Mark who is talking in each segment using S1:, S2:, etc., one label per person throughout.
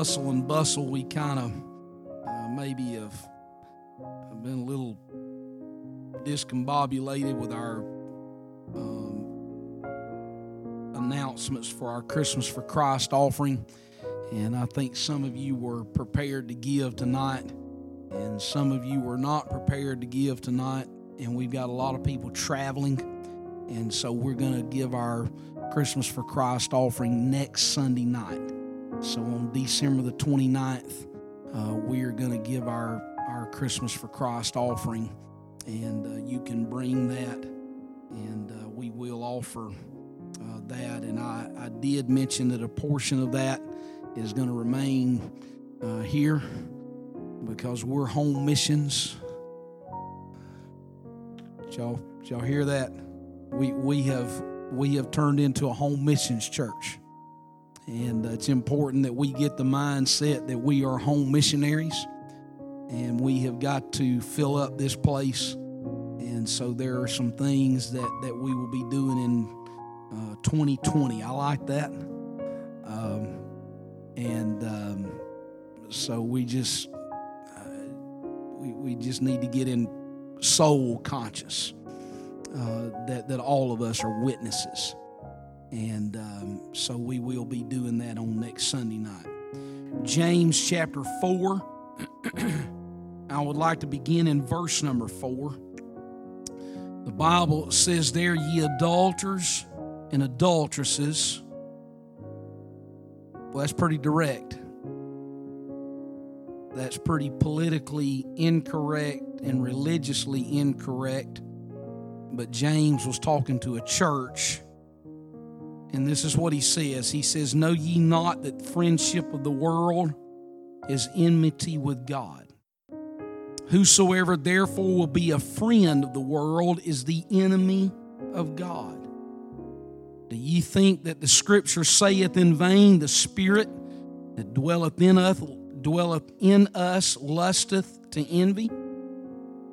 S1: hustle and bustle, we kind of uh, maybe have, have been a little discombobulated with our um, announcements for our Christmas for Christ offering. And I think some of you were prepared to give tonight, and some of you were not prepared to give tonight. And we've got a lot of people traveling. And so we're going to give our Christmas for Christ offering next Sunday night. So on December the 29th, uh, we are going to give our, our Christmas for Christ offering. And uh, you can bring that, and uh, we will offer uh, that. And I, I did mention that a portion of that is going to remain uh, here because we're home missions. Did y'all, did y'all hear that? We, we have we have turned into a home missions church. And uh, it's important that we get the mindset that we are home missionaries and we have got to fill up this place. And so there are some things that, that we will be doing in uh, 2020. I like that. Um, and um, so we just uh, we, we just need to get in soul conscious uh, that that all of us are witnesses and um, so we will be doing that on next Sunday night. James chapter 4. I would like to begin in verse number 4. The Bible says there, ye adulterers and adulteresses. Well, that's pretty direct. That's pretty politically incorrect and religiously incorrect. But James was talking to a church and this is what he says He says, Know ye not that friendship of the world is enmity with God? Whosoever therefore will be a friend of the world is the enemy of God. Do ye think that the scripture saith in vain, the spirit that dwelleth in us dwelleth in us lusteth to envy?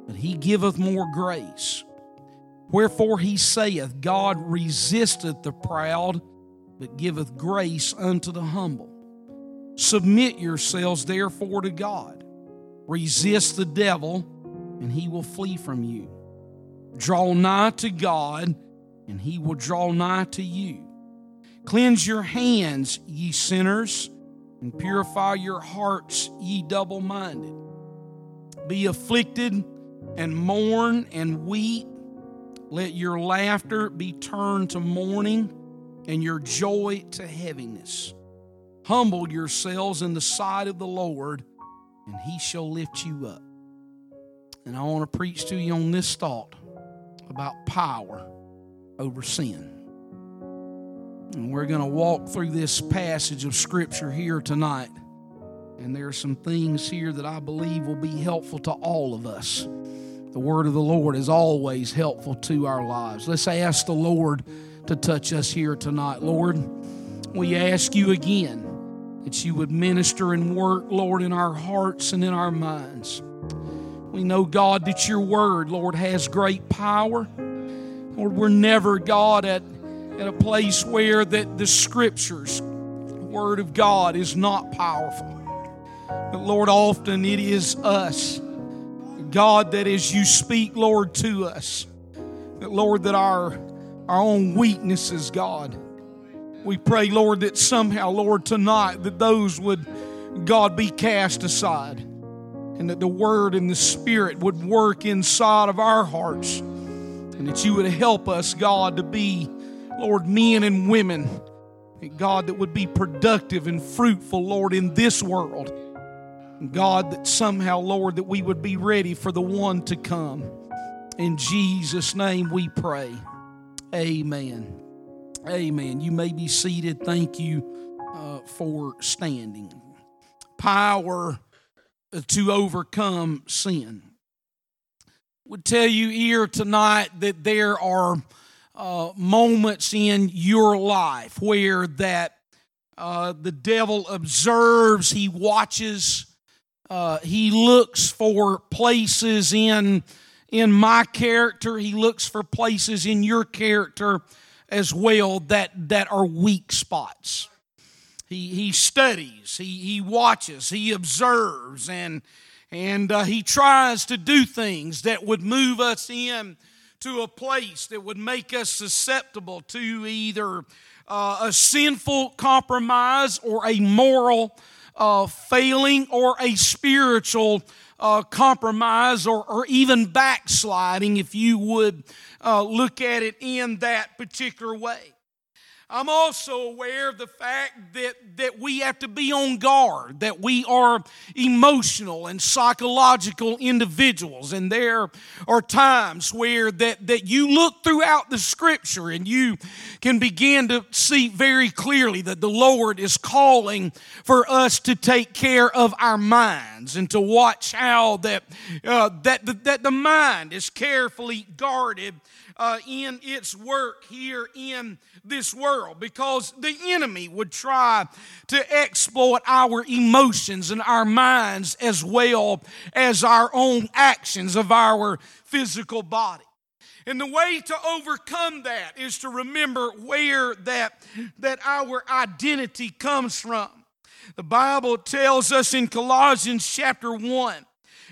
S1: But he giveth more grace. Wherefore he saith, God resisteth the proud, but giveth grace unto the humble. Submit yourselves therefore to God. Resist the devil, and he will flee from you. Draw nigh to God, and he will draw nigh to you. Cleanse your hands, ye sinners, and purify your hearts, ye double minded. Be afflicted, and mourn, and weep let your laughter be turned to mourning and your joy to heaviness. Humble yourselves in the sight of the Lord, and he shall lift you up. And I want to preach to you on this thought about power over sin. And we're going to walk through this passage of Scripture here tonight. And there are some things here that I believe will be helpful to all of us. The word of the Lord is always helpful to our lives. Let's ask the Lord to touch us here tonight. Lord, we ask you again that you would minister and work, Lord, in our hearts and in our minds. We know, God, that your word, Lord, has great power. Lord, we're never, God, at, at a place where that the scriptures, the word of God, is not powerful. But Lord, often it is us God, that as you speak, Lord, to us, that, Lord, that our, our own weaknesses, God, we pray, Lord, that somehow, Lord, tonight, that those would, God, be cast aside. And that the Word and the Spirit would work inside of our hearts. And that you would help us, God, to be, Lord, men and women, and God, that would be productive and fruitful, Lord, in this world. God, that somehow, Lord, that we would be ready for the one to come. In Jesus' name we pray. Amen. Amen. You may be seated. Thank you uh, for standing. Power to overcome sin. Would tell you here tonight that there are uh, moments in your life where that uh, the devil observes, he watches, uh, he looks for places in in my character. He looks for places in your character as well that that are weak spots. he, he studies, he, he watches, he observes, and, and uh, he tries to do things that would move us in to a place that would make us susceptible to either uh, a sinful compromise or a moral uh, failing or a spiritual uh, compromise or, or even backsliding, if you would uh, look at it in that particular way. I'm also aware of the fact that, that we have to be on guard, that we are emotional and psychological individuals. And there are times where that, that you look throughout the scripture and you can begin to see very clearly that the Lord is calling for us to take care of our minds and to watch how that, uh, that, that, that the mind is carefully guarded uh, in its work here in this world because the enemy would try to exploit our emotions and our minds as well as our own actions of our physical body. And the way to overcome that is to remember where that, that our identity comes from. The Bible tells us in Colossians chapter 1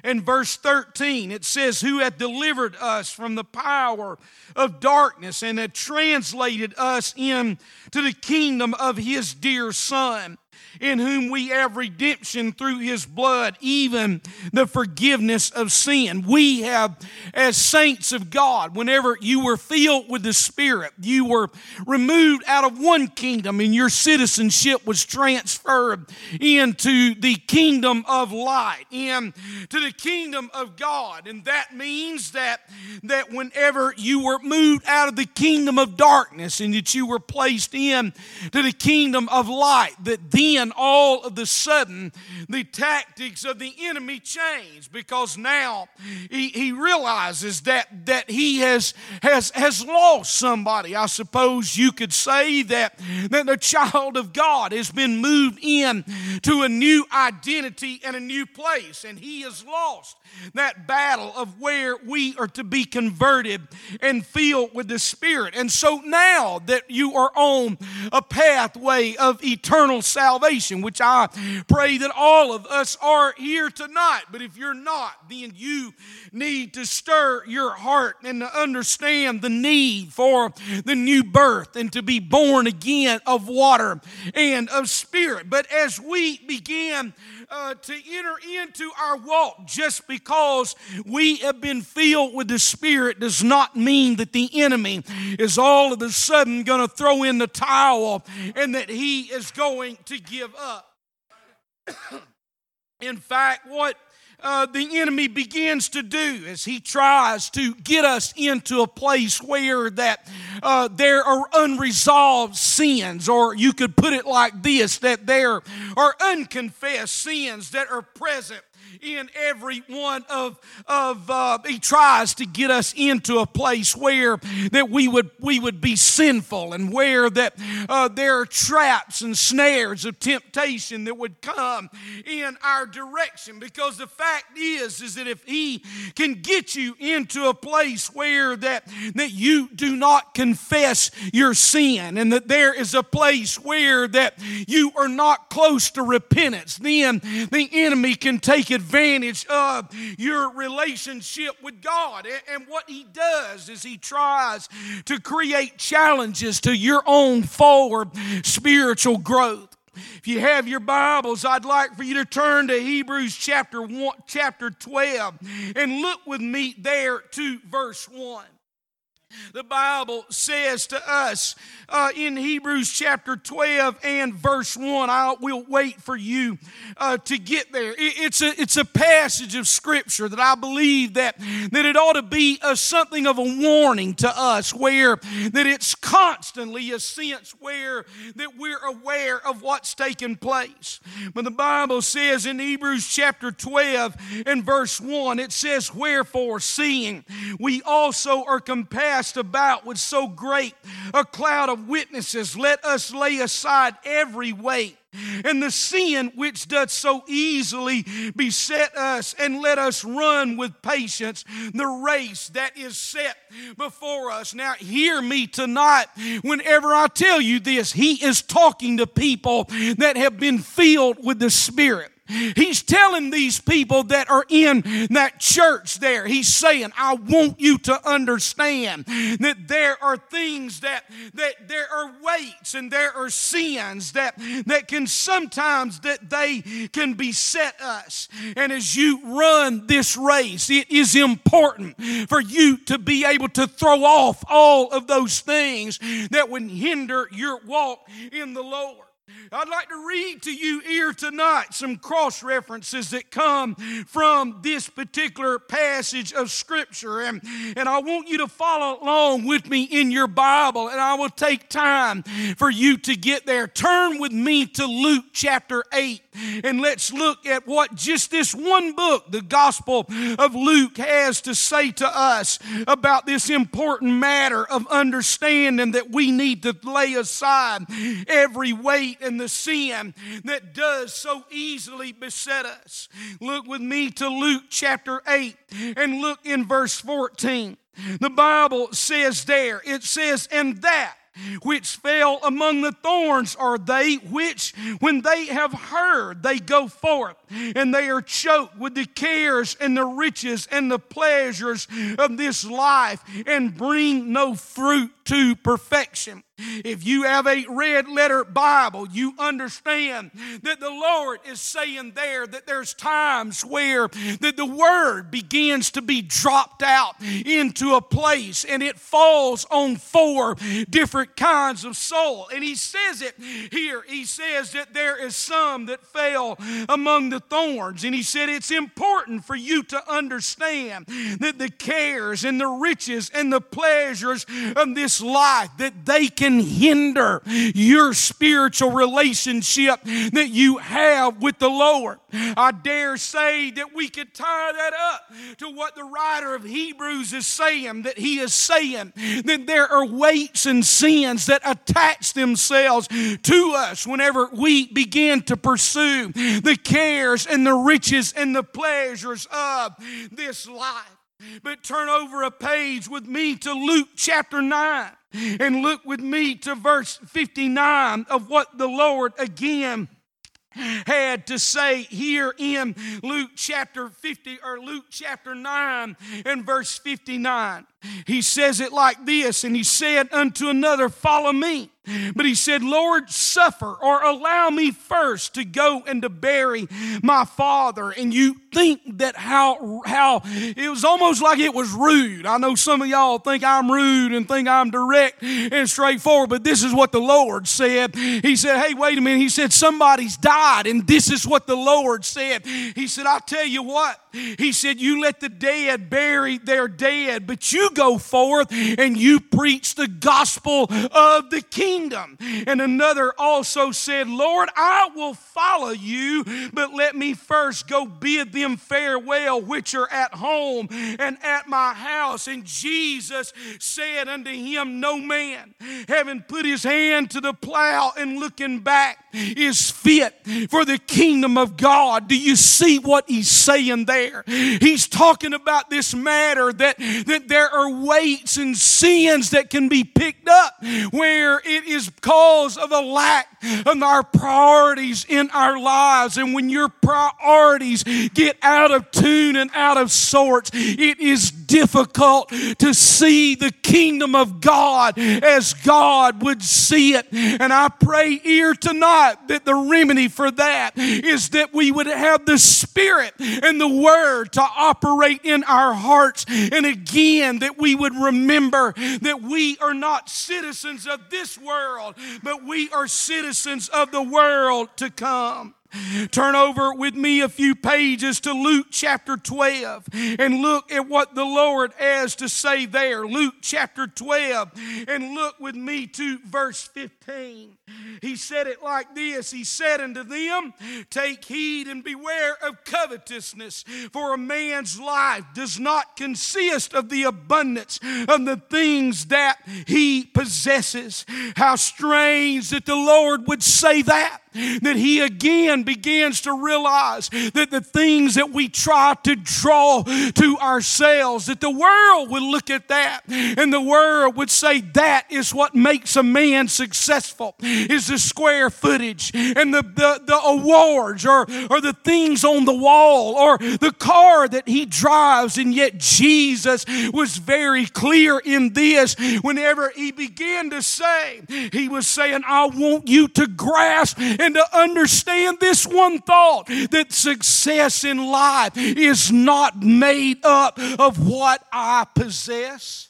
S1: and verse 13, it says, Who hath delivered us from the power of darkness and hath translated us into the kingdom of his dear Son in whom we have redemption through his blood, even the forgiveness of sin. We have, as saints of God, whenever you were filled with the Spirit, you were removed out of one kingdom and your citizenship was transferred into the kingdom of light, into the kingdom of God. And that means that, that whenever you were moved out of the kingdom of darkness and that you were placed in to the kingdom of light, that then then all of the sudden the tactics of the enemy change because now he, he realizes that, that he has, has, has lost somebody. I suppose you could say that, that the child of God has been moved in to a new identity and a new place, and he has lost that battle of where we are to be converted and filled with the Spirit. And so now that you are on a pathway of eternal salvation, which I pray that all of us are here tonight, but if you're not, then you need to stir your heart and to understand the need for the new birth and to be born again of water and of spirit. But as we begin uh, to enter into our walk just because we have been filled with the Spirit does not mean that the enemy is all of a sudden going to throw in the towel and that he is going to give up. in fact, what uh, the enemy begins to do as he tries to get us into a place where that uh, there are unresolved sins or you could put it like this that there are unconfessed sins that are present in every one of, of uh, he tries to get us into a place where that we would we would be sinful and where that uh, there are traps and snares of temptation that would come in our direction. Because the fact is is that if he can get you into a place where that that you do not confess your sin and that there is a place where that you are not close to repentance then the enemy can take advantage advantage of your relationship with God. And what he does is he tries to create challenges to your own forward spiritual growth. If you have your Bibles, I'd like for you to turn to Hebrews chapter 1, chapter 12 and look with me there to verse 1. The Bible says to us uh, in Hebrews chapter 12 and verse 1, I will wait for you uh, to get there. It, it's, a, it's a passage of Scripture that I believe that, that it ought to be a, something of a warning to us where that it's constantly a sense where that we're aware of what's taking place. But the Bible says in Hebrews chapter 12 and verse 1, it says, Wherefore, seeing we also are compassed compassed about with so great a cloud of witnesses, let us lay aside every weight and the sin which doth so easily beset us, and let us run with patience the race that is set before us. Now, hear me tonight whenever I tell you this. He is talking to people that have been filled with the Spirit. He's telling these people that are in that church there, he's saying, I want you to understand that there are things that, that there are weights and there are sins that, that can sometimes that they can beset us. And as you run this race, it is important for you to be able to throw off all of those things that would hinder your walk in the Lord. I'd like to read to you here tonight some cross references that come from this particular passage of Scripture. And, and I want you to follow along with me in your Bible, and I will take time for you to get there. Turn with me to Luke chapter 8, and let's look at what just this one book, the Gospel of Luke, has to say to us about this important matter of understanding that we need to lay aside every weight and the sin that does so easily beset us. Look with me to Luke chapter 8 and look in verse 14. The Bible says there, it says, and that which fell among the thorns are they which, when they have heard, they go forth, and they are choked with the cares and the riches and the pleasures of this life, and bring no fruit to perfection. If you have a red letter Bible, you understand that the Lord is saying there that there's times where that the word begins to be dropped out into a place and it falls on four different kinds of soul. And he says it here. He says that there is some that fell among the thorns. And he said it's important for you to understand that the cares and the riches and the pleasures of this life that they can hinder your spiritual relationship that you have with the Lord. I dare say that we could tie that up to what the writer of Hebrews is saying that he is saying that there are weights and sins that attach themselves to us whenever we begin to pursue the cares and the riches and the pleasures of this life. But turn over a page with me to Luke chapter 9 and look with me to verse 59 of what the Lord again had to say here in Luke chapter 50 or Luke chapter 9 and verse 59. He says it like this, and he said unto another, Follow me. But he said, Lord, suffer or allow me first to go and to bury my father. And you think that how how it was almost like it was rude. I know some of y'all think I'm rude and think I'm direct and straightforward, but this is what the Lord said. He said, Hey, wait a minute. He said, Somebody's died, and this is what the Lord said. He said, I'll tell you what. He said, You let the dead bury their dead, but you go forth and you preach the gospel of the kingdom. And another also said, Lord, I will follow you, but let me first go bid them farewell, which are at home and at my house. And Jesus said unto him, No man, having put his hand to the plow and looking back, is fit for the kingdom of God. Do you see what he's saying there? He's talking about this matter that, that there are weights and sins that can be picked up where it is cause of a lack of our priorities in our lives. And when your priorities get out of tune and out of sorts, it is difficult to see the kingdom of God as God would see it. And I pray here tonight that the remedy for that is that we would have the Spirit and the Word to operate in our hearts. And again, that we would remember that we are not citizens of this world, but we are citizens of the world to come. Turn over with me a few pages to Luke chapter 12 and look at what the Lord has to say there. Luke chapter 12 and look with me to verse 15. He said it like this He said unto them, Take heed and beware of covetousness, for a man's life does not consist of the abundance of the things that he possesses. How strange that the Lord would say that that he again begins to realize that the things that we try to draw to ourselves, that the world would look at that and the world would say that is what makes a man successful is the square footage and the, the, the awards or, or the things on the wall or the car that he drives. And yet Jesus was very clear in this whenever he began to say, he was saying, I want you to grasp and to understand this one thought that success in life is not made up of what I possess.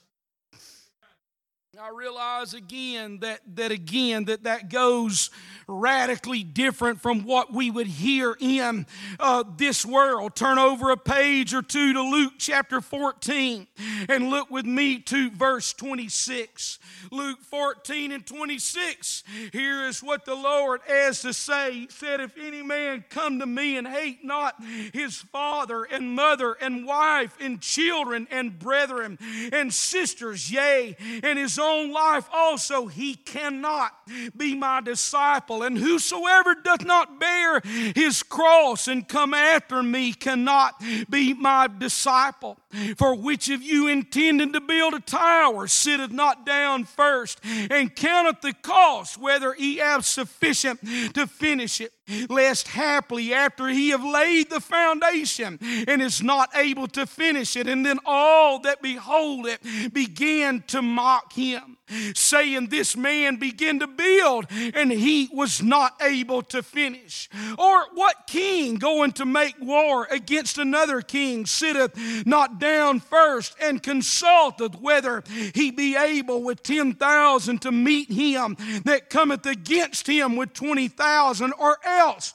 S1: I realize again that, that again that that goes radically different from what we would hear in uh, this world. Turn over a page or two to Luke chapter 14 and look with me to verse 26. Luke 14 and 26. Here is what the Lord has to say. He said, If any man come to me and hate not his father and mother and wife and children and brethren and sisters, yea, and his own life also, he cannot be my disciple. And whosoever doth not bear his cross and come after me cannot be my disciple. For which of you intending to build a tower sitteth not down first and counteth the cost, whether he have sufficient to finish it? Lest haply after he have laid the foundation and is not able to finish it, and then all that behold it begin to mock him saying, This man began to build and he was not able to finish? Or what king going to make war against another king sitteth not down first and consulteth whether he be able with 10,000 to meet him that cometh against him with 20,000 or else?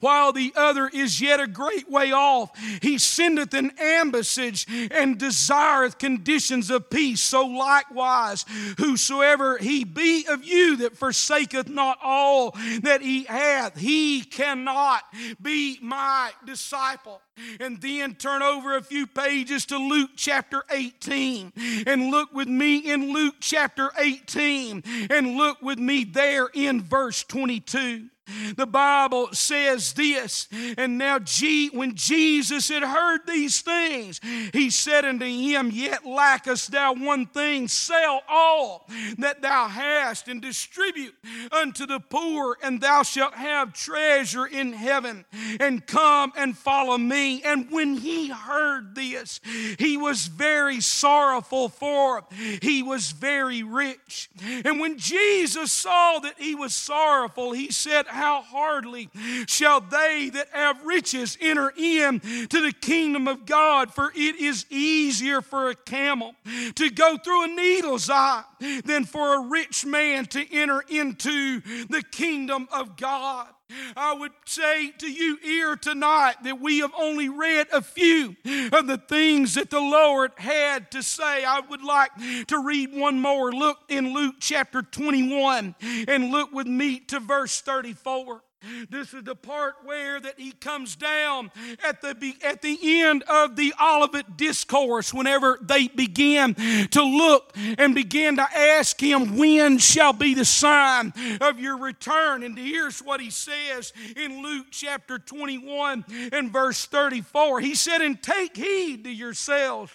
S1: while the other is yet a great way off. He sendeth an ambassage and desireth conditions of peace. So likewise, whosoever he be of you that forsaketh not all that he hath, he cannot be my disciple. And then turn over a few pages to Luke chapter 18 and look with me in Luke chapter 18 and look with me there in verse 22. The Bible says this, and now G, when Jesus had heard these things, he said unto him, Yet lackest thou one thing, sell all that thou hast and distribute unto the poor, and thou shalt have treasure in heaven, and come and follow me. And when he heard this, he was very sorrowful, for he was very rich. And when Jesus saw that he was sorrowful, he said, how hardly shall they that have riches enter in to the kingdom of God, for it is easier for a camel to go through a needle's eye than for a rich man to enter into the kingdom of God. I would say to you here tonight that we have only read a few of the things that the Lord had to say. I would like to read one more. Look in Luke chapter 21 and look with me to verse 34. This is the part where that he comes down at the at the end of the Olivet discourse whenever they begin to look and begin to ask him when shall be the sign of your return? And here's what he says in Luke chapter 21 and verse 34 he said and take heed to yourselves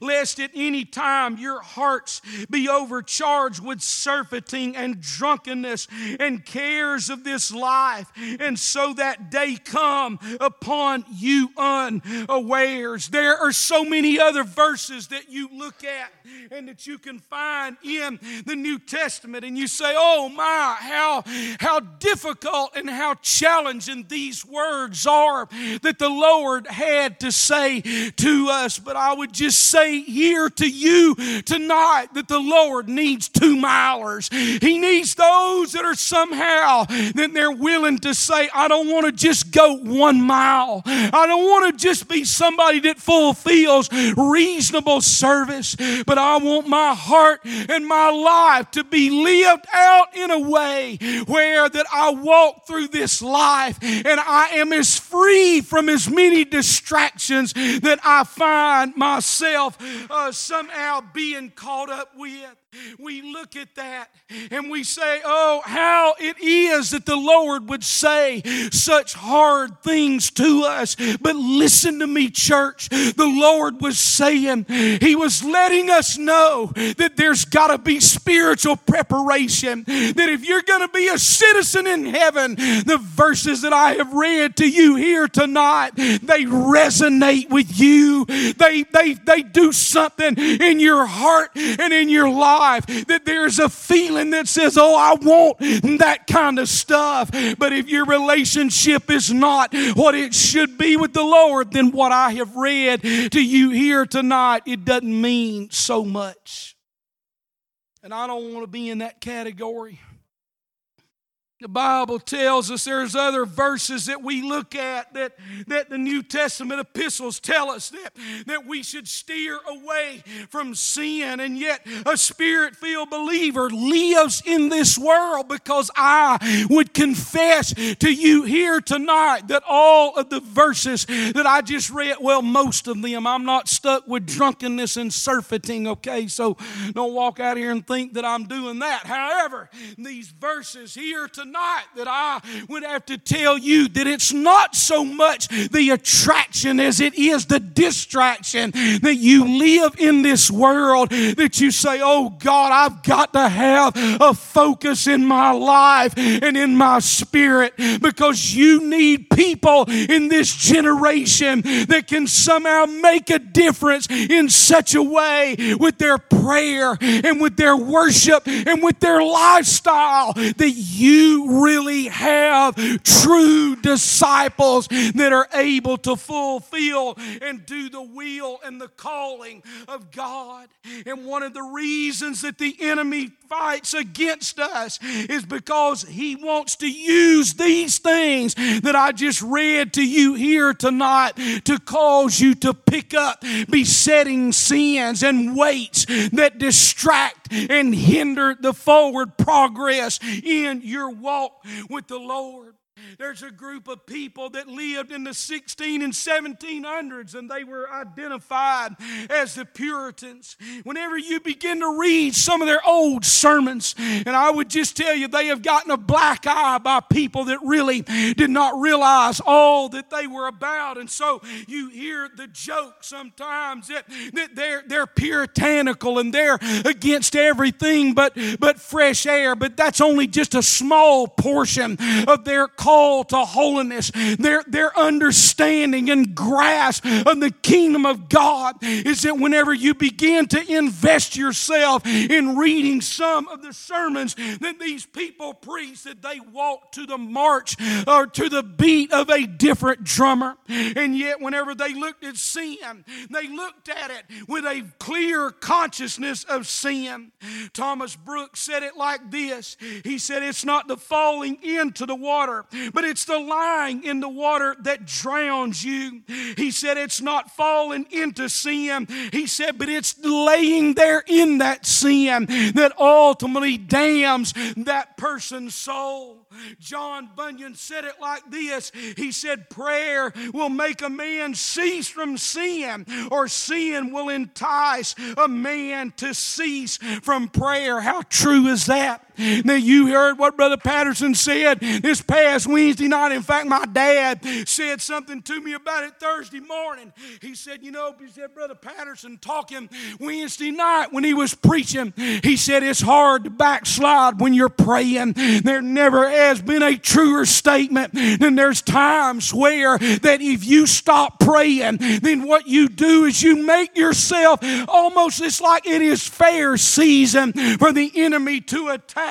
S1: lest at any time your hearts be overcharged with surfeiting and drunkenness and cares of this life, and so that day come upon you unawares. There are so many other verses that you look at and that you can find in the New Testament, and you say, Oh my, how, how difficult and how challenging these words are that the Lord had to say to us. But I would just say here to you tonight that the Lord needs two milers. He needs those that are somehow that they're willing to say, I don't want to just go one mile. I don't want to just be somebody that fulfills reasonable service, but I want my heart and my life to be lived out in a way where that I walk through this life and I am as free from as many distractions that I find myself uh, somehow being caught up with. We look at that and we say, Oh, how it is that the Lord would say such hard things to us. But listen to me, church. The Lord was saying, He was letting us know that there's got to be spiritual preparation. That if you're going to be a citizen in heaven, the verses that I have read to you here tonight, they resonate with you. They, they, they do something in your heart and in your life life that there's a feeling that says, Oh, I want that kind of stuff. But if your relationship is not what it should be with the Lord, then what I have read to you here tonight, it doesn't mean so much. And I don't want to be in that category. The Bible tells us there's other verses that we look at that, that the New Testament epistles tell us that, that we should steer away from sin. And yet, a spirit filled believer lives in this world because I would confess to you here tonight that all of the verses that I just read, well, most of them, I'm not stuck with drunkenness and surfeiting, okay? So don't walk out here and think that I'm doing that. However, these verses here tonight, tonight that I would have to tell you that it's not so much the attraction as it is the distraction that you live in this world that you say, Oh God, I've got to have a focus in my life and in my spirit because you need people in this generation that can somehow make a difference in such a way with their prayer and with their worship and with their lifestyle that you really have true disciples that are able to fulfill and do the will and the calling of God. And one of the reasons that the enemy fights against us is because he wants to use these things that I just read to you here tonight to cause you to pick up besetting sins and weights that distract and hinder the forward progress in your with the Lord. There's a group of people that lived in the 16 and 1700s and they were identified as the Puritans. Whenever you begin to read some of their old sermons, and I would just tell you, they have gotten a black eye by people that really did not realize all that they were about. And so you hear the joke sometimes that, that they're, they're puritanical and they're against everything but, but fresh air, but that's only just a small portion of their call to holiness, their, their understanding and grasp of the kingdom of God is that whenever you begin to invest yourself in reading some of the sermons that these people preach, that they walk to the march or to the beat of a different drummer. And yet, whenever they looked at sin, they looked at it with a clear consciousness of sin. Thomas Brooks said it like this He said, It's not the falling into the water, but it's the lying in the water that drowns you. He said it's not falling into sin. He said, but it's laying there in that sin that ultimately damns that person's soul. John Bunyan said it like this He said, Prayer will make a man cease from sin, or sin will entice a man to cease from prayer. How true is that? Now, you heard what Brother Patterson said this past Wednesday night. In fact, my dad said something to me about it Thursday morning. He said, You know, he said, Brother Patterson talking Wednesday night when he was preaching, he said, It's hard to backslide when you're praying. There never has been a truer statement. than there's times where that if you stop praying, then what you do is you make yourself almost it's like it is fair season for the enemy to attack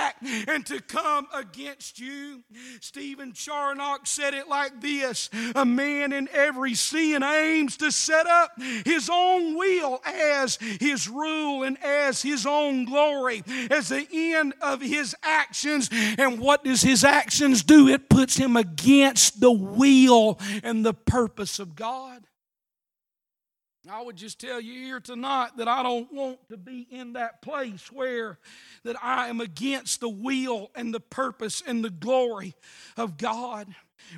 S1: and to come against you. Stephen Charnock said it like this A man in every sin aims to set up his own will as his rule and as his own glory, as the end of his actions. And what does his actions do? It puts him against the will and the purpose of God. I would just tell you here tonight that I don't want to be in that place where that I am against the will and the purpose and the glory of God.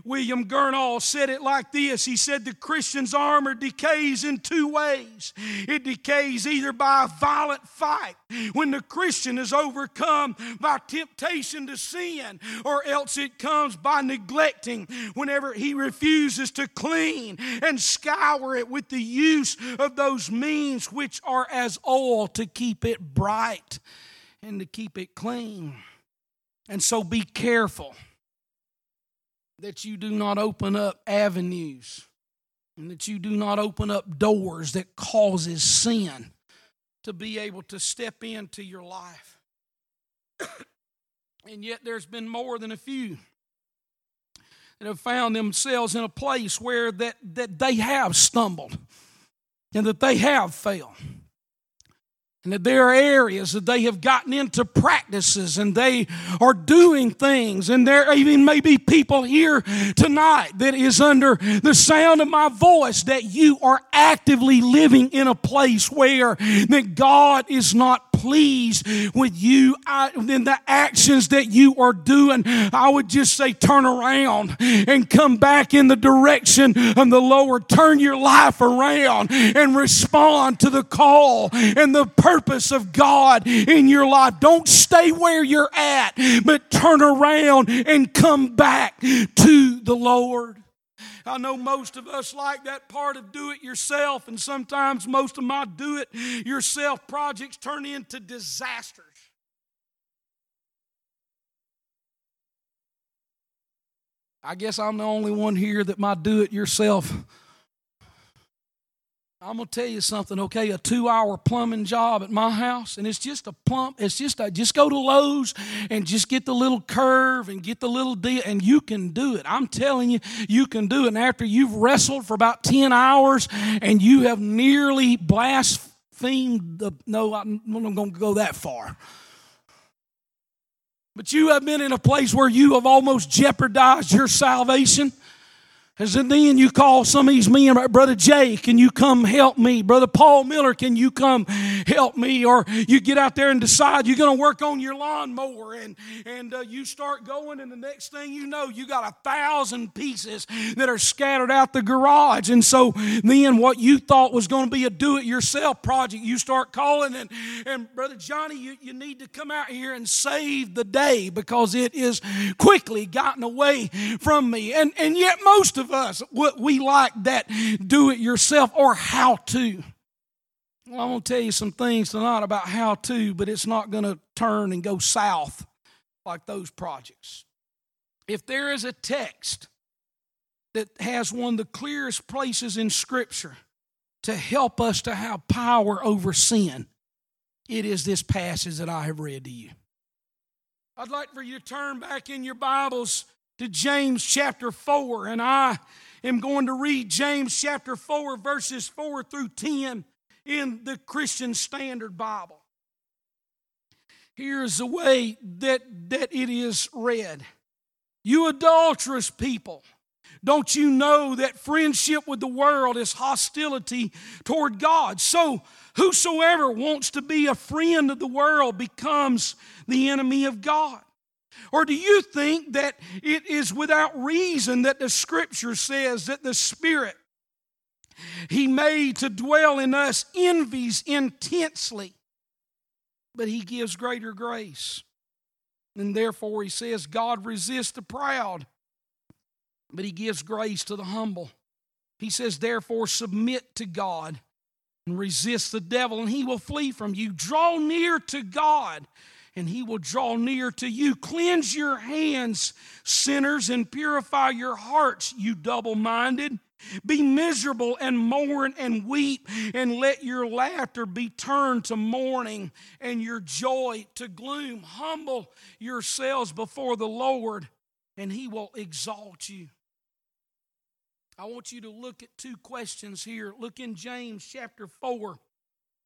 S1: William Gurnall said it like this He said, The Christian's armor decays in two ways. It decays either by a violent fight, when the Christian is overcome by temptation to sin, or else it comes by neglecting whenever he refuses to clean and scour it with the use of those means which are as oil to keep it bright and to keep it clean. And so be careful that you do not open up avenues and that you do not open up doors that causes sin to be able to step into your life. and yet there's been more than a few that have found themselves in a place where that, that they have stumbled and that they have failed. And that there are areas that they have gotten into practices and they are doing things. And there even may be people here tonight that is under the sound of my voice that you are actively living in a place where that God is not pleased with you I, in the actions that you are doing. I would just say turn around and come back in the direction of the Lord. Turn your life around and respond to the call and the purpose of God in your life. Don't stay where you're at, but turn around and come back to the Lord. I know most of us like that part of do it yourself, and sometimes most of my do it yourself projects turn into disasters. I guess I'm the only one here that my do it yourself I'm gonna tell you something, okay? A two-hour plumbing job at my house, and it's just a plump. It's just a, just go to Lowe's and just get the little curve and get the little deal, and you can do it. I'm telling you, you can do it. And after you've wrestled for about ten hours and you have nearly blasphemed the no, I'm not gonna go that far. But you have been in a place where you have almost jeopardized your salvation. And then you call some of these men, Brother Jay, can you come help me? Brother Paul Miller, can you come help me? Or you get out there and decide you're going to work on your lawnmower and, and uh, you start going, and the next thing you know, you got a thousand pieces that are scattered out the garage. And so then what you thought was going to be a do it yourself project, you start calling, and, and Brother Johnny, you, you need to come out here and save the day because it is quickly gotten away from me. And, and yet, most of of us, we like that do it yourself or how to. Well, I'm going to tell you some things tonight about how to, but it's not going to turn and go south like those projects. If there is a text that has one of the clearest places in Scripture to help us to have power over sin, it is this passage that I have read to you. I'd like for you to turn back in your Bibles to James chapter 4, and I am going to read James chapter 4, verses 4 through 10 in the Christian Standard Bible. Here's the way that, that it is read You adulterous people, don't you know that friendship with the world is hostility toward God? So, whosoever wants to be a friend of the world becomes the enemy of God. Or do you think that it is without reason that the scripture says that the Spirit He made to dwell in us envies intensely, but He gives greater grace? And therefore, He says, God resists the proud, but He gives grace to the humble. He says, therefore, submit to God and resist the devil, and he will flee from you. Draw near to God and he will draw near to you. Cleanse your hands, sinners, and purify your hearts, you double minded. Be miserable and mourn and weep, and let your laughter be turned to mourning and your joy to gloom. Humble yourselves before the Lord, and he will exalt you. I want you to look at two questions here. Look in James chapter 4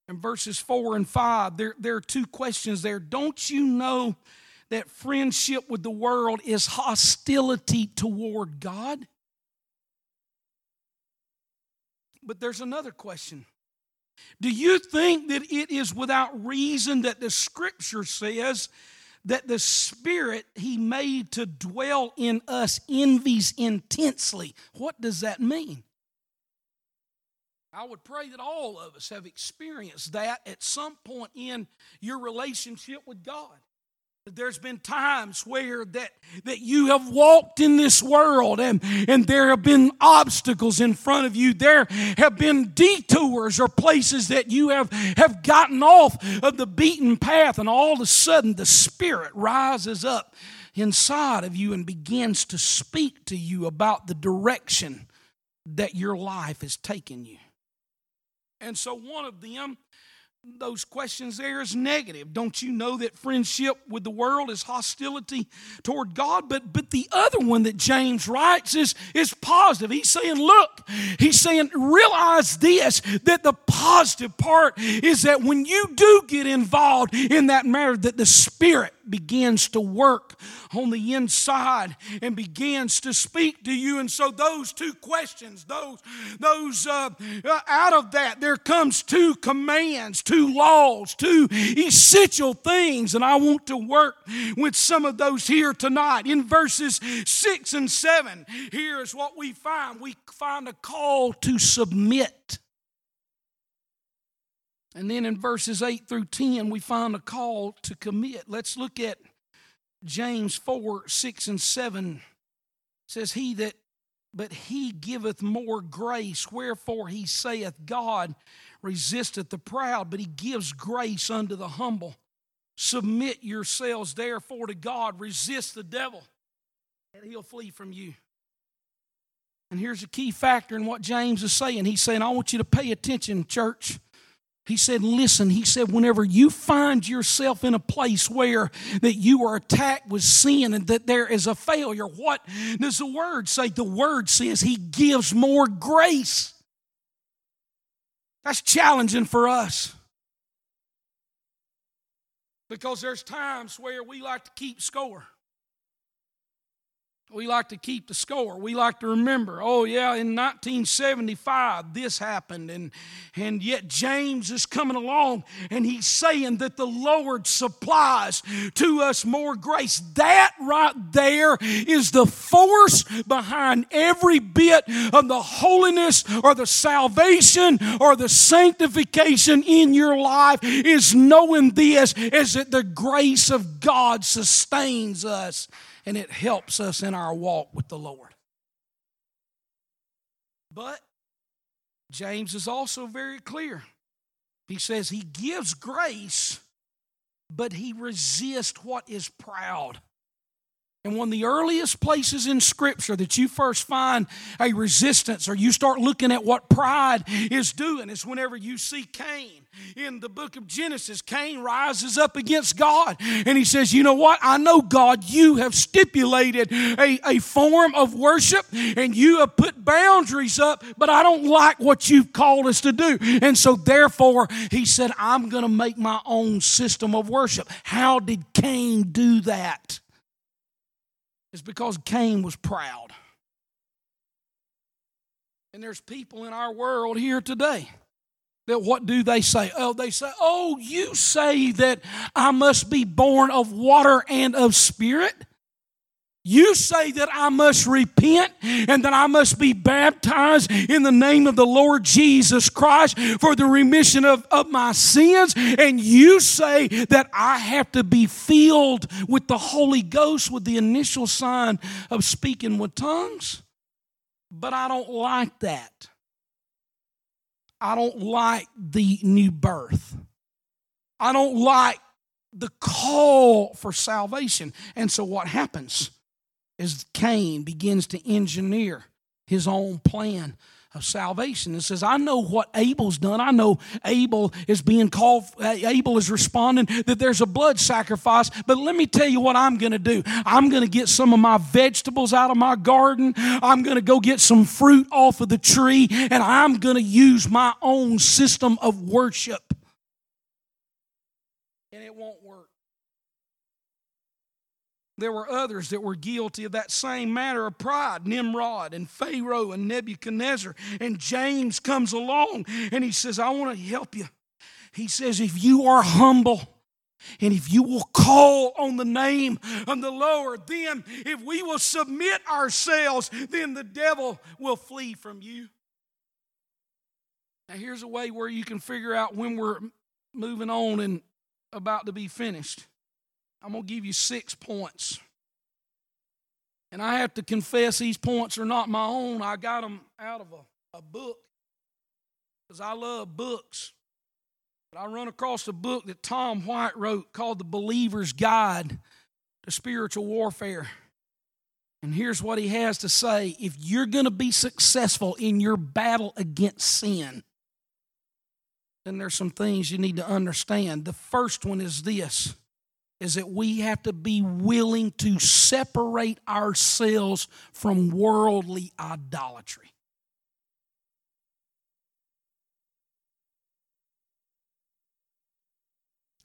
S1: and verses 4 and 5, there, there are two questions there. Don't you know that friendship with the world is hostility toward God? But there's another question. Do you think that it is without reason that the scripture says that the Spirit He made to dwell in us envies intensely. What does that mean? I would pray that all of us have experienced that at some point in your relationship with God. There's been times where that, that you have walked in this world and, and there have been obstacles in front of you. There have been detours or places that you have, have gotten off of the beaten path, and all of a sudden the Spirit rises up inside of you and begins to speak to you about the direction that your life has taken you. And so one of them those questions there is negative. Don't you know that friendship with the world is hostility toward God? But but the other one that James writes is, is positive. He's saying, look, he's saying, realize this, that the positive part is that when you do get involved in that matter, that the Spirit begins to work on the inside and begins to speak to you. And so those two questions, those, those uh, uh, out of that, there comes two commands, two laws, two essential things. And I want to work with some of those here tonight. In verses six and seven, here is what we find. We find a call to submit. And then in verses 8 through 10, we find a call to commit. Let's look at James 4 6 and 7. It says, He that, but he giveth more grace, wherefore he saith, God resisteth the proud, but he gives grace unto the humble. Submit yourselves therefore to God, resist the devil, and he'll flee from you. And here's a key factor in what James is saying. He's saying, I want you to pay attention, church. He said, listen, he said, whenever you find yourself in a place where that you are attacked with sin and that there is a failure, what does the word say? The word says he gives more grace. That's challenging for us. Because there's times where we like to keep score. We like to keep the score. We like to remember, oh, yeah, in 1975, this happened. And, and yet James is coming along and he's saying that the Lord supplies to us more grace. That right there is the force behind every bit of the holiness or the salvation or the sanctification in your life is knowing this is that the grace of God sustains us and it helps us in our walk with the Lord. But James is also very clear. He says he gives grace, but he resists what is proud. And one of the earliest places in Scripture that you first find a resistance or you start looking at what pride is doing is whenever you see Cain in the book of Genesis. Cain rises up against God and he says, You know what? I know, God, you have stipulated a, a form of worship and you have put boundaries up, but I don't like what you've called us to do. And so, therefore, he said, I'm going to make my own system of worship. How did Cain do that? Is because Cain was proud. And there's people in our world here today that what do they say? Oh, they say, Oh, you say that I must be born of water and of spirit? You say that I must repent and that I must be baptized in the name of the Lord Jesus Christ for the remission of, of my sins. And you say that I have to be filled with the Holy Ghost with the initial sign of speaking with tongues. But I don't like that. I don't like the new birth. I don't like the call for salvation. And so what happens? As Cain begins to engineer his own plan of salvation and says, I know what Abel's done. I know Abel is being called, Abel is responding that there's a blood sacrifice. But let me tell you what I'm going to do. I'm going to get some of my vegetables out of my garden. I'm going to go get some fruit off of the tree and I'm going to use my own system of worship. And it won't there were others that were guilty of that same matter of pride Nimrod and Pharaoh and Nebuchadnezzar. And James comes along and he says, I want to help you. He says, if you are humble, And if you will call on the name of the Lord, then if we will submit ourselves, then the devil will flee from you. Now, here's a way where you can figure out when we're moving on and about to be finished. I'm going to give you six points. And I have to confess, these points are not my own. I got them out of a, a book because I love books. But I run across a book that Tom White wrote called The Believer's Guide to Spiritual Warfare. And here's what he has to say if you're going to be successful in your battle against sin, then there's some things you need to understand. The first one is this is that we have to be willing to separate ourselves from worldly idolatry.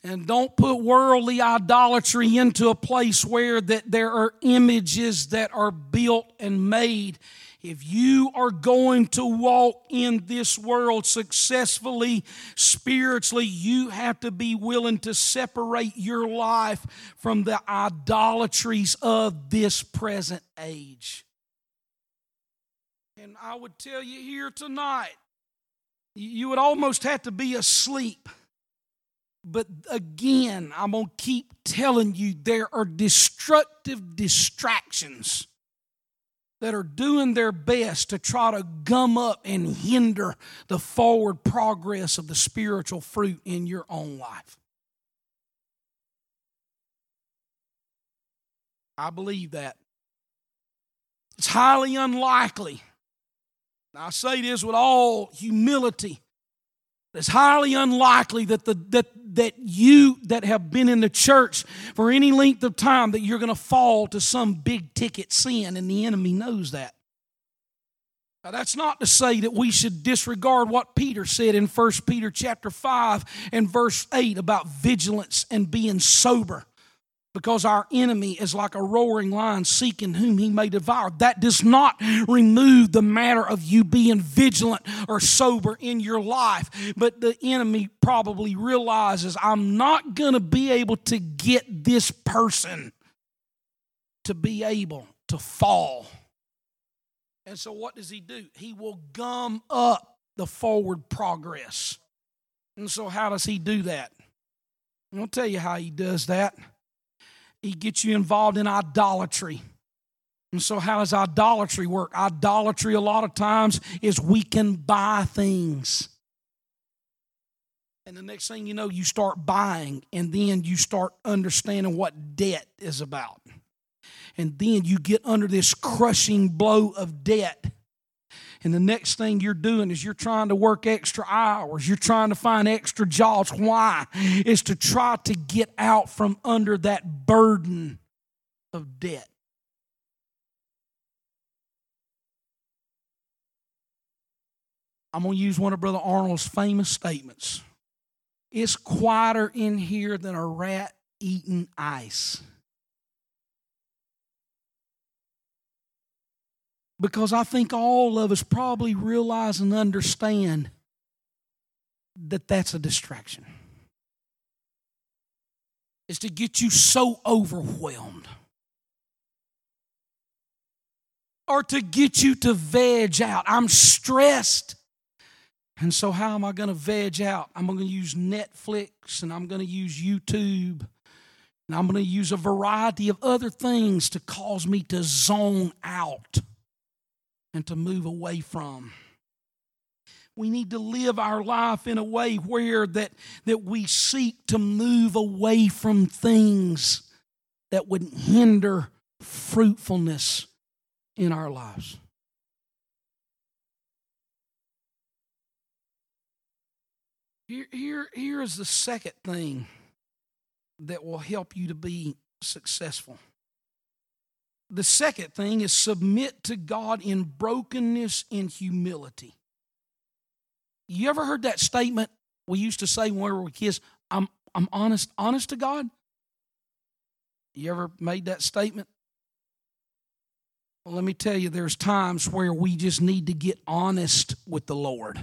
S1: And don't put worldly idolatry into a place where that there are images that are built and made. If you are going to walk in this world successfully, spiritually, you have to be willing to separate your life from the idolatries of this present age. And I would tell you here tonight, you would almost have to be asleep but again, I'm going to keep telling you there are destructive distractions that are doing their best to try to gum up and hinder the forward progress of the spiritual fruit in your own life. I believe that. It's highly unlikely. I say this with all humility it's highly unlikely that, the, that, that you that have been in the church for any length of time that you're going to fall to some big ticket sin, and the enemy knows that. Now, that's not to say that we should disregard what Peter said in 1 Peter chapter 5 and verse 8 about vigilance and being sober because our enemy is like a roaring lion seeking whom he may devour. That does not remove the matter of you being vigilant or sober in your life, but the enemy probably realizes I'm not going to be able to get this person to be able to fall. And so, what does he do? He will gum up the forward progress. And so, how does he do that? I'll tell you how he does that he gets you involved in idolatry. And so, how does idolatry work? Idolatry, a lot of times, is we can buy things. And the next thing you know, you start buying, and then you start understanding what debt is about. And then you get under this crushing blow of debt and the next thing you're doing is you're trying to work extra hours. You're trying to find extra jobs. Why? Is to try to get out from under that burden of debt. I'm going to use one of Brother Arnold's famous statements. It's quieter in here than a rat eating ice. Because I think all of us probably realize and understand that that's a distraction. Is to get you so overwhelmed. Or to get you to veg out. I'm stressed. And so, how am I going to veg out? I'm going to use Netflix and I'm going to use YouTube. And I'm going to use a variety of other things to cause me to zone out and to move away from. We need to live our life in a way where that, that we seek to move away from things that would hinder fruitfulness in our lives. Here, here, here is the second thing that will help you to be successful. The second thing is submit to God in brokenness and humility. You ever heard that statement we used to say when we were kids? I'm, I'm honest, honest to God. You ever made that statement? Well, let me tell you, there's times where we just need to get honest with the Lord.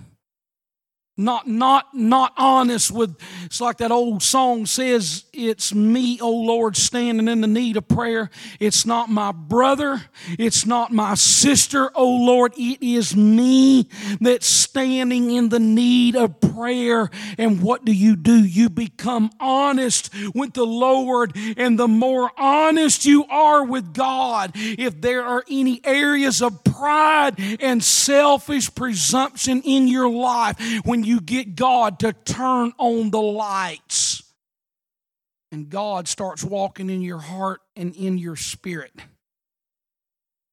S1: Not not not honest with it's like that old song says it's me oh lord standing in the need of prayer. It's not my brother. It's not my sister oh lord. It is me that's standing in the need of prayer. And what do you do? You become honest with the lord. And the more honest you are with god if there are any areas of pride and selfish presumption in your life when you get God to turn on the lights. And God starts walking in your heart and in your spirit.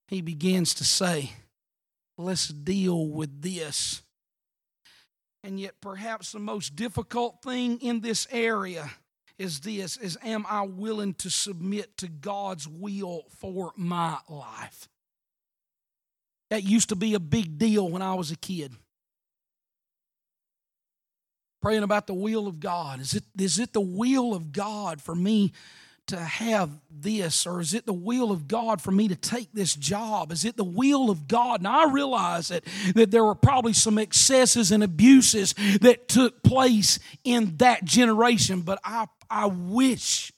S1: He begins to say, Let's deal with this. And yet, perhaps the most difficult thing in this area is this is am I willing to submit to God's will for my life? That used to be a big deal when I was a kid praying about the will of God. Is it, is it the will of God for me to have this? Or is it the will of God for me to take this job? Is it the will of God? Now, I realize that, that there were probably some excesses and abuses that took place in that generation, but I, I wish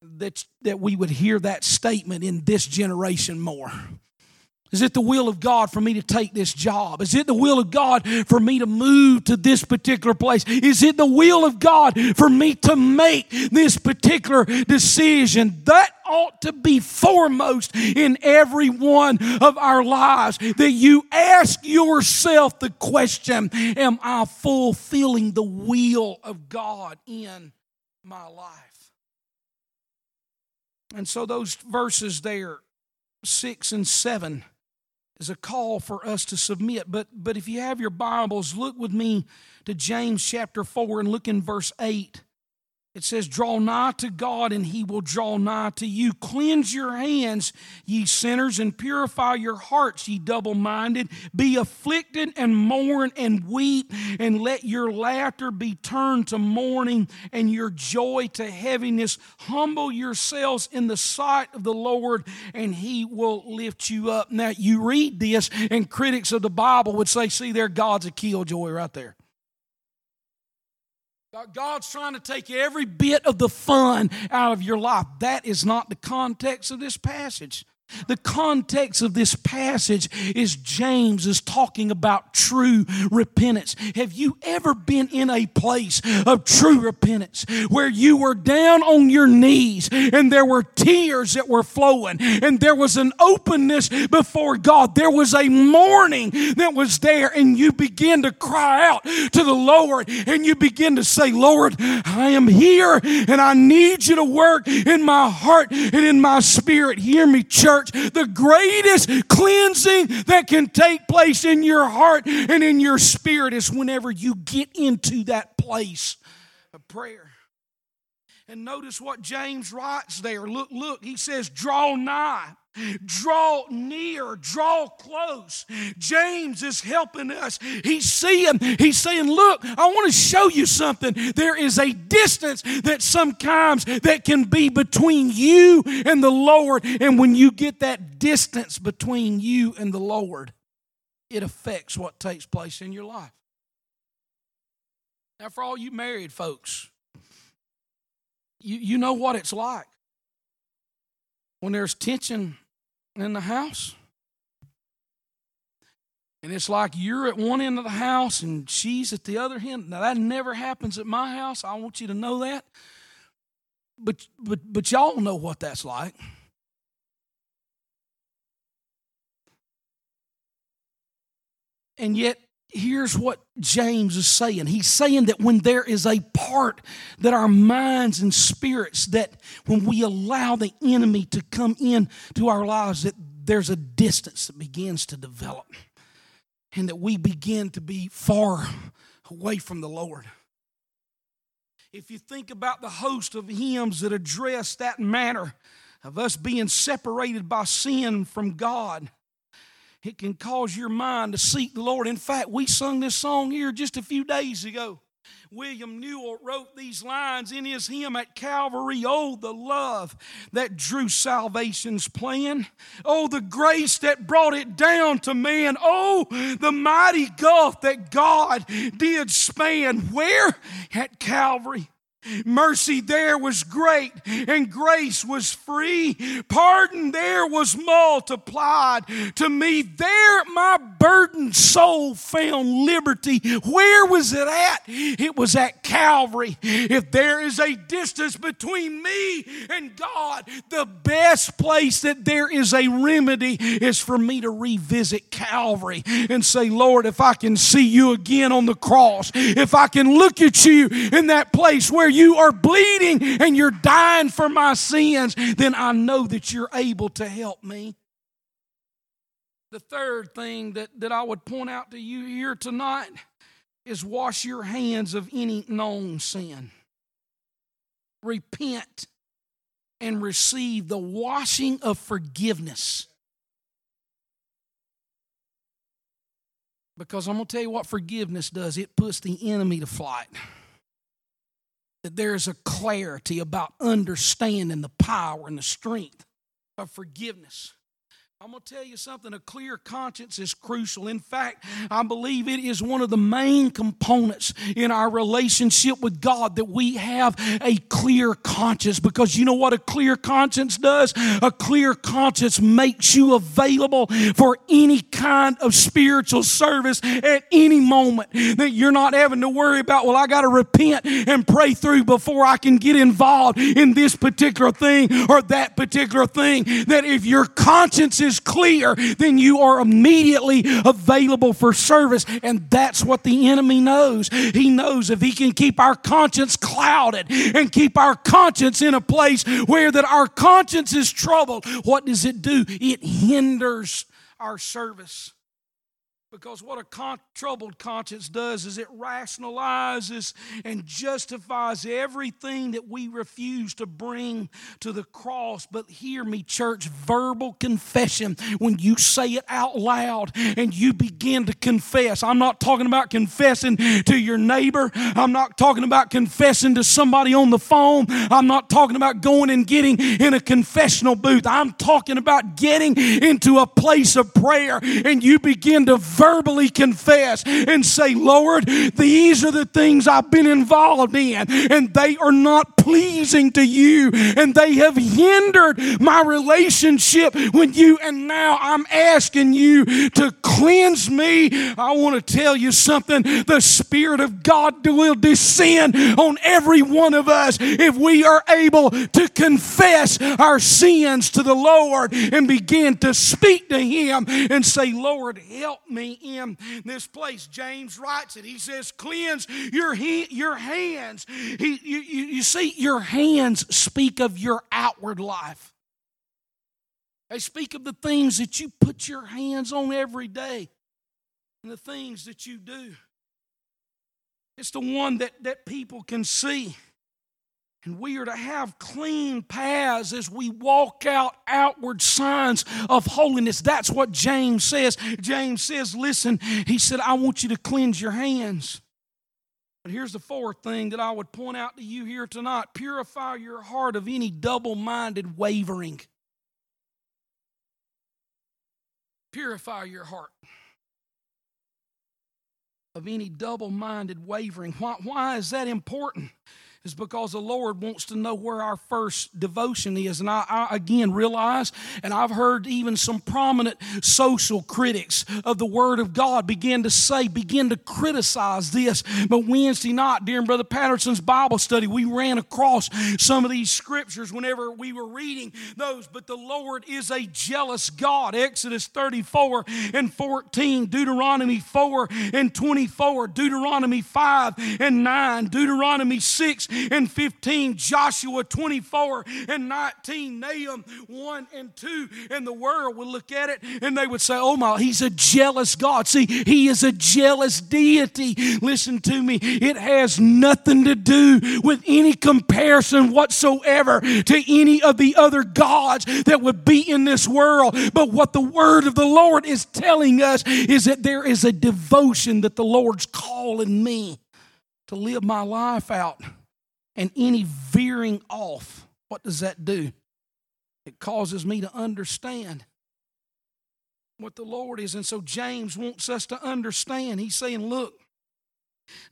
S1: that, that we would hear that statement in this generation more. Is it the will of God for me to take this job? Is it the will of God for me to move to this particular place? Is it the will of God for me to make this particular decision? That ought to be foremost in every one of our lives. That you ask yourself the question Am I fulfilling the will of God in my life? And so, those verses there, six and seven is a call for us to submit. But, but if you have your Bibles, look with me to James chapter 4 and look in verse 8. It says, Draw nigh to God, and he will draw nigh to you. Cleanse your hands, ye sinners, and purify your hearts, ye double minded. Be afflicted and mourn and weep, and let your laughter be turned to mourning and your joy to heaviness. Humble yourselves in the sight of the Lord, and he will lift you up. Now, you read this, and critics of the Bible would say, See, there, God's a killjoy right there. God's trying to take every bit of the fun out of your life. That is not the context of this passage. The context of this passage is James is talking about true repentance. Have you ever been in a place of true repentance where you were down on your knees and there were tears that were flowing and there was an openness before God? There was a mourning that was there and you begin to cry out to the Lord and you begin to say, Lord, I am here and I need you to work in my heart and in my spirit. Hear me, church church, the greatest cleansing that can take place in your heart and in your spirit is whenever you get into that place of prayer. And notice what James writes there. Look, look, he says, draw nigh. Draw near, draw close. James is helping us. He's seeing, he's saying, Look, I want to show you something. There is a distance that sometimes that can be between you and the Lord. And when you get that distance between you and the Lord, it affects what takes place in your life. Now, for all you married folks, you, you know what it's like when there's tension in the house. And it's like you're at one end of the house and she's at the other end. Now that never happens at my house. I want you to know that. But but but y'all know what that's like. And yet here's what James is saying. He's saying that when there is a part that our minds and spirits, that when we allow the enemy to come in to our lives, that there's a distance that begins to develop and that we begin to be far away from the Lord. If you think about the host of hymns that address that matter of us being separated by sin from God, it can cause your mind to seek the Lord. In fact, we sung this song here just a few days ago. William Newell wrote these lines in his hymn at Calvary Oh, the love that drew salvation's plan. Oh, the grace that brought it down to man. Oh, the mighty gulf that God did span. Where? At Calvary. Mercy there was great and grace was free. Pardon there was multiplied. To me, there my burdened soul found liberty. Where was it at? It was at Calvary. If there is a distance between me and God, the best place that there is a remedy is for me to revisit Calvary and say, Lord, if I can see you again on the cross, if I can look at you in that place where you are bleeding and you're dying for my sins, then I know that you're able to help me. The third thing that, that I would point out to you here tonight is wash your hands of any known sin. Repent and receive the washing of forgiveness. Because I'm going to tell you what forgiveness does it puts the enemy to flight that there's a clarity about understanding the power and the strength of forgiveness. I'm going to tell you something a clear conscience is crucial. In fact, I believe it is one of the main components in our relationship with God that we have a clear conscience because you know what a clear conscience does? A clear conscience makes you available for any kind of spiritual service at any moment. That you're not having to worry about, well, I got to repent and pray through before I can get involved in this particular thing or that particular thing. That if your conscience is clear, then you are immediately available for service. And that's what the enemy knows. He knows if he can keep our conscience clouded and keep our conscience in a place where that our conscience is troubled, what does it do? It hinders our service. Because what a con- troubled conscience does is it rationalizes and justifies everything that we refuse to bring to the cross. But hear me, church, verbal confession, when you say it out loud and you begin to confess. I'm not talking about confessing to your neighbor, I'm not talking about confessing to somebody on the phone, I'm not talking about going and getting in a confessional booth. I'm talking about getting into a place of prayer and you begin to verbally confess and say, Lord, these are the things I've been involved in, and they are not pleasing to you, and they have hindered my relationship with you, and now I'm asking you to cleanse me. I want to tell you something the Spirit of God will descend on every one of us if we are able to confess our sins to the Lord and begin to speak to Him and say, Lord, help me in this place. James writes it. He says, Cleanse your, he, your hands. He, you, you, you see, your hands speak of your outward life. They speak of the things that you put your hands on every day and the things that you do. It's the one that, that people can see. And we are to have clean paths as we walk out outward signs of holiness. That's what James says. James says, listen, he said, I want you to cleanse your hands. But here's the fourth thing that I would point out to you here tonight purify your heart of any double minded wavering. Purify your heart of any double minded wavering. Why, why is that important? Is because the Lord wants to know where our first devotion is. And I, I, again realize, and I've heard even some prominent social critics of the Word of God begin to say, begin to criticize this. But Wednesday night during Brother Patterson's Bible study, we ran across some of these scriptures whenever we were reading those. But the Lord is a jealous God. Exodus 34 and 14, Deuteronomy 4 and 24, Deuteronomy 5 and 9, Deuteronomy 6 and 15, Joshua 24 and 19, Nahum 1 and 2. And the world would look at it and they would say, Oh my, he's a jealous God. See, he is a jealous deity. Listen to me, it has nothing to do with any comparison whatsoever to any of the other gods that would be in this world. But what the word of the Lord is telling us is that there is a devotion that the Lord's calling me to live my life out. And any veering off, what does that do? It causes me to understand what the Lord is. And so James wants us to understand. He's saying, look,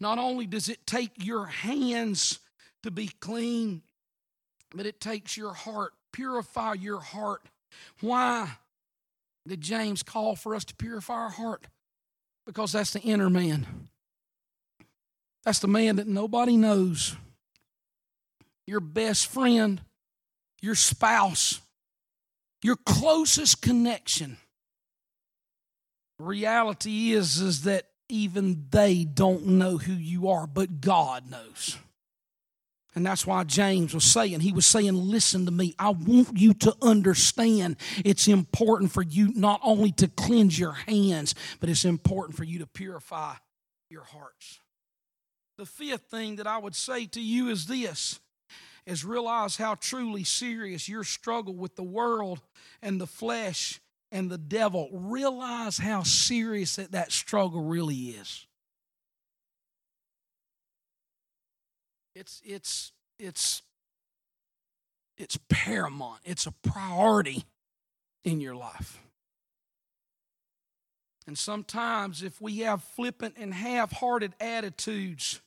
S1: not only does it take your hands to be clean, but it takes your heart. Purify your heart. Why did James call for us to purify our heart? Because that's the inner man. That's the man that nobody knows. Your best friend, your spouse, your closest connection. Reality is, is that even they don't know who you are, but God knows. And that's why James was saying, he was saying, Listen to me. I want you to understand it's important for you not only to cleanse your hands, but it's important for you to purify your hearts. The fifth thing that I would say to you is this is realize how truly serious your struggle with the world and the flesh and the devil. Realize how serious that, that struggle really is. It's it's it's it's paramount. It's a priority in your life. And sometimes, if we have flippant and half hearted attitudes,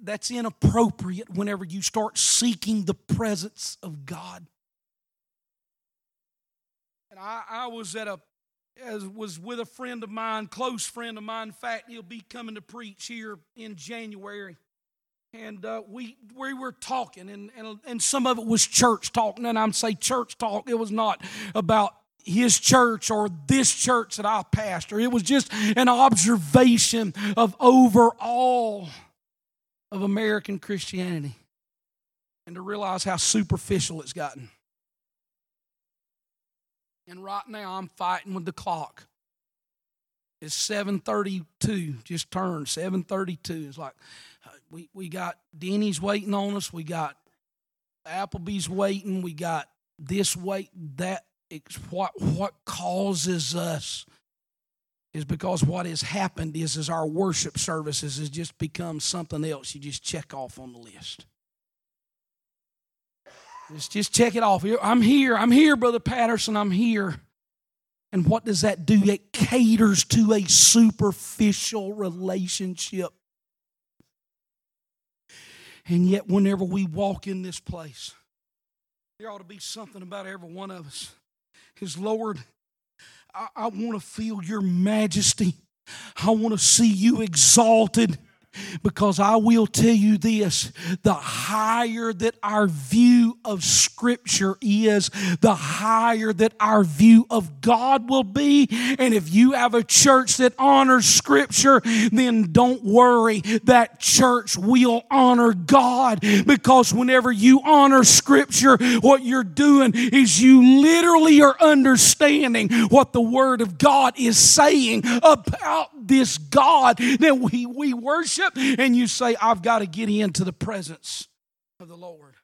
S1: that's inappropriate whenever you start seeking the presence of God. And I, I was at a as was with a friend of mine, close friend of mine. In fact, he'll be coming to preach here in January. And uh, we we were talking, and, and and some of it was church talk. And I'm say church talk. It was not about his church or this church that I pastor. It was just an observation of overall of American Christianity and to realize how superficial it's gotten. And right now I'm fighting with the clock. It's 732, just turned 732. It's like uh, we, we got Denny's waiting on us. We got Applebee's waiting. We got this wait, that. It's what, what causes us is because what has happened is, is our worship services has just become something else you just check off on the list. Just, just check it off. I'm here. I'm here, Brother Patterson. I'm here. And what does that do? It caters to a superficial relationship. And yet, whenever we walk in this place, there ought to be something about every one of us. His Lord, I, I want to feel your majesty. I want to see you exalted. Because I will tell you this the higher that our view of Scripture is, the higher that our view of God will be. And if you have a church that honors Scripture, then don't worry, that church will honor God. Because whenever you honor Scripture, what you're doing is you literally are understanding what the Word of God is saying about this God that we, we worship, and you say, I've got to get into the presence of the Lord.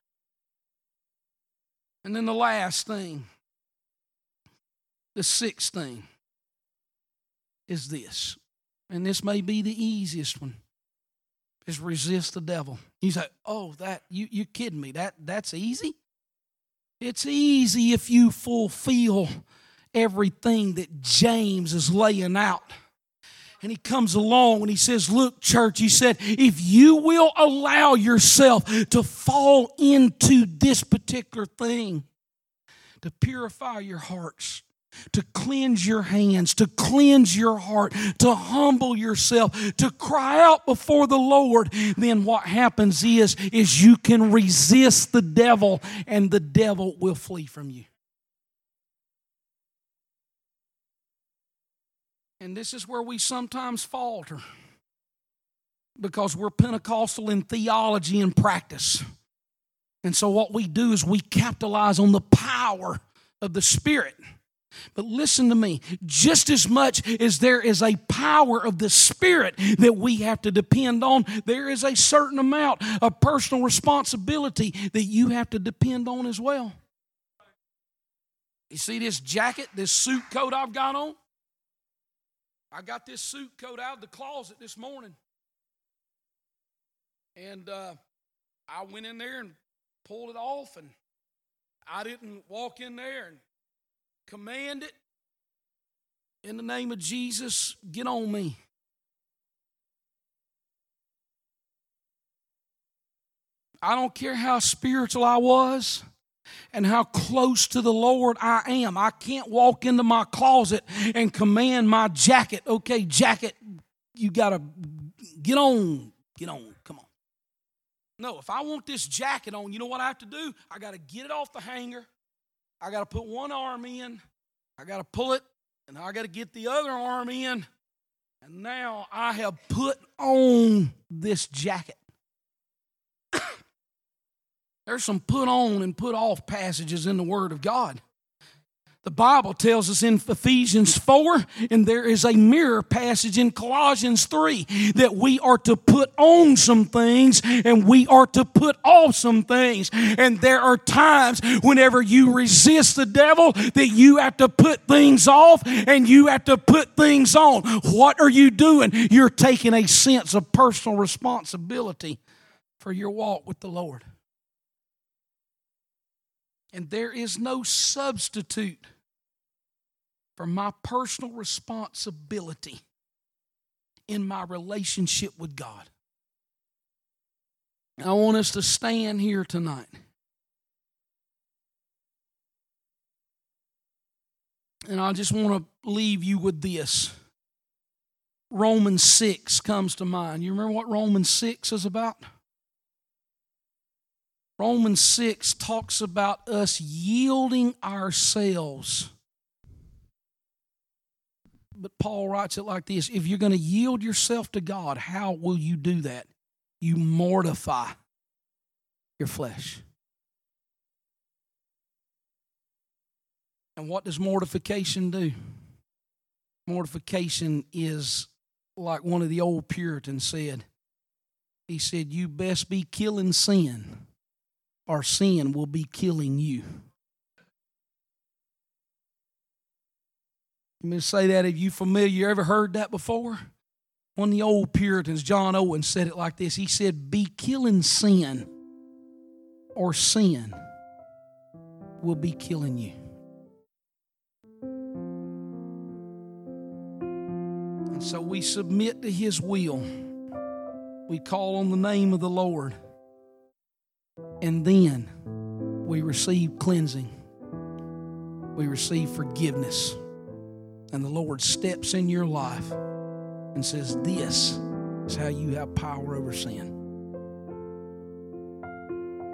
S1: And then the last thing, the sixth thing, is this. And this may be the easiest one is resist the devil. You say, "Oh, that you you kidding me? That that's easy." It's easy if you fulfill everything that James is laying out and he comes along and he says, Look, church, he said, if you will allow yourself to fall into this particular thing, to purify your hearts, to cleanse your hands, to cleanse your heart, to humble yourself, to cry out before the Lord, then what happens is, is you can resist the devil and the devil will flee from you. And this is where we sometimes falter because we're Pentecostal in theology and practice. And so what we do is we capitalize on the power of the Spirit. But listen to me, just as much as there is a power of the Spirit that we have to depend on, there is a certain amount of personal responsibility that you have to depend on as well. You see this jacket, this suit coat I've got on? I got this suit coat out of the closet this morning. And uh, I went in there and pulled it off, and I didn't walk in there and command it. In the name of Jesus, get on me. I don't care how spiritual I was and how close to the Lord I am. I can't walk into my closet and command my jacket, okay, jacket, you got to get on, get on, come on. No, if I want this jacket on, you know what I have to do? I got to get it off the hanger. I got to put one arm in. I got to pull it, and I got to get the other arm in. And now I have put on this jacket. There's some put on and put off passages in the Word of God. The Bible tells us in Ephesians 4, and there is a mirror passage in Colossians 3 that we are to put on some things and we are to put off some things. And there are times whenever you resist the devil that you have to put things off and you have to put things on. What are you doing? You're taking a sense of personal responsibility for your walk with the Lord. And there is no substitute for my personal responsibility in my relationship with God. I want us to stand here tonight. And I just want to leave you with this. Romans 6 comes to mind. You remember what Romans 6 is about? Romans 6 talks about us yielding ourselves. But Paul writes it like this If you're going to yield yourself to God, how will you do that? You mortify your flesh. And what does mortification do? Mortification is like one of the old Puritans said. He said, You best be killing sin our sin will be killing you. Let me say that if you familiar, you ever heard that before? One of the old Puritans, John Owen, said it like this. He said, Be killing sin, or sin will be killing you. And so we submit to His will. We call on the name of the Lord. And then we receive cleansing, we receive forgiveness. And the Lord steps in your life and says, This is how you have power over sin.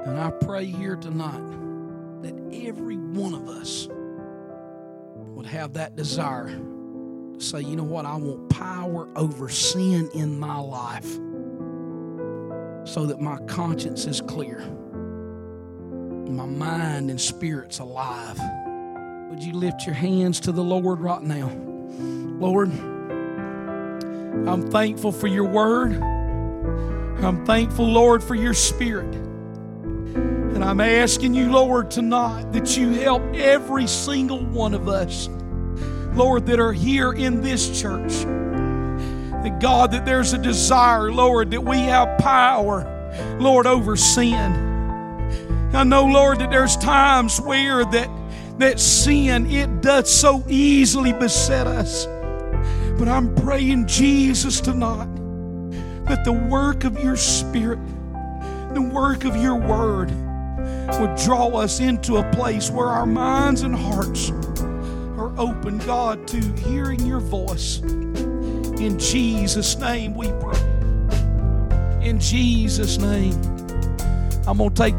S1: And I pray here tonight that every one of us would have that desire to say, you know what, I want power over sin in my life so that my conscience is clear my mind and spirit's alive. Would you lift your hands to the Lord right now? Lord, I'm thankful for your word. I'm thankful, Lord, for your spirit. And I'm asking you, Lord, tonight that you help every single one of us, Lord, that are here in this church. That God, that there's a desire, Lord, that we have power, Lord, over sin. I know, Lord, that there's times where that, that sin, it does so easily beset us. But I'm praying, Jesus, tonight, that the work of your Spirit, the work of your word, would draw us into a place where our minds and hearts are open, God, to hearing your voice. In Jesus' name we pray. In Jesus' name. I'm going to take